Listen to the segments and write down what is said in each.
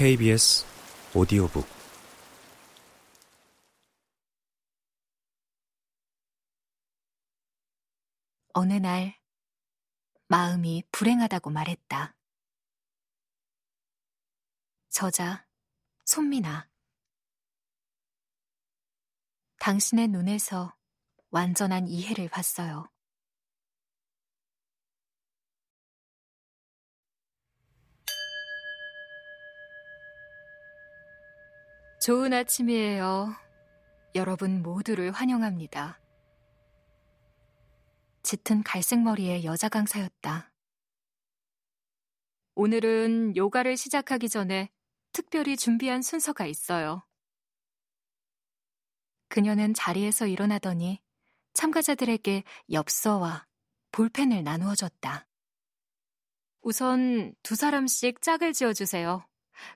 KBS 오디오북 어느 날 마음이 불행하다고 말했다. 저자 손미나 당신의 눈에서 완전한 이해를 봤어요. 좋은 아침이에요. 여러분 모두를 환영합니다. 짙은 갈색 머리의 여자 강사였다. 오늘은 요가를 시작하기 전에 특별히 준비한 순서가 있어요. 그녀는 자리에서 일어나더니 참가자들에게 엽서와 볼펜을 나누어 줬다. 우선 두 사람씩 짝을 지어주세요.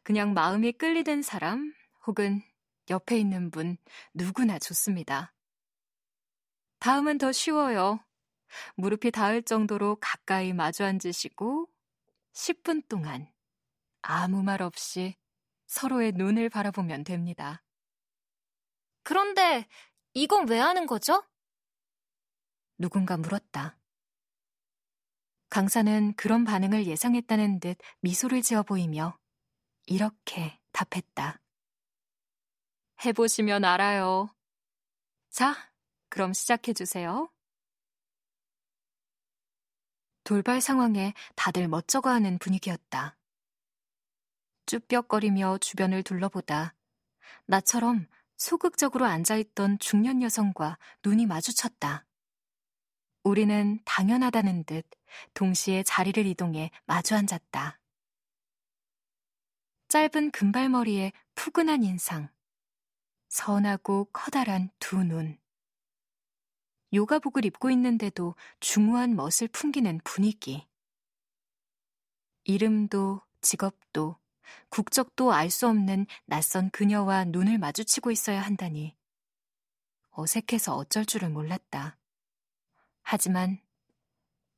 그냥 마음이 끌리는 사람, 혹은 옆에 있는 분 누구나 좋습니다. 다음은 더 쉬워요. 무릎이 닿을 정도로 가까이 마주 앉으시고 10분 동안 아무 말 없이 서로의 눈을 바라보면 됩니다. 그런데 이건 왜 하는 거죠? 누군가 물었다. 강사는 그런 반응을 예상했다는 듯 미소를 지어 보이며 이렇게 답했다. 해보시면 알아요. 자, 그럼 시작해주세요. 돌발 상황에 다들 멋쩍어하는 분위기였다. 쭈뼛거리며 주변을 둘러보다 나처럼 소극적으로 앉아있던 중년 여성과 눈이 마주쳤다. 우리는 당연하다는 듯 동시에 자리를 이동해 마주 앉았다. 짧은 금발머리에 푸근한 인상, 선하고 커다란 두 눈. 요가복을 입고 있는데도 중후한 멋을 풍기는 분위기. 이름도 직업도 국적도 알 수 없는 낯선 그녀와 눈을 마주치고 있어야 한다니. 어색해서 어쩔 줄을 몰랐다. 하지만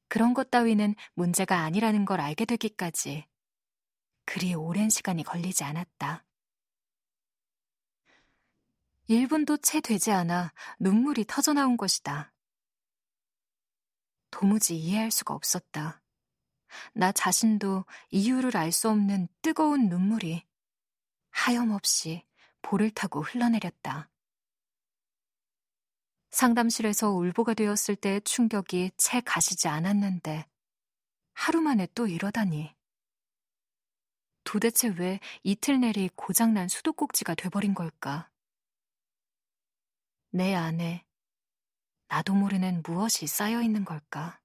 그런 것 따위는 문제가 아니라는 걸 알게 되기까지 그리 오랜 시간이 걸리지 않았다. 1분도 채 되지 않아 눈물이 터져나온 것이다. 도무지 이해할 수가 없었다. 나 자신도 이유를 알 수 없는 뜨거운 눈물이 하염없이 볼을 타고 흘러내렸다. 상담실에서 울보가 되었을 때의 충격이 채 가시지 않았는데 하루 만에 또 이러다니. 도대체 왜 이틀 내리 고장난 수도꼭지가 돼버린 걸까? 내 안에 나도 모르는 무엇이 쌓여 있는 걸까?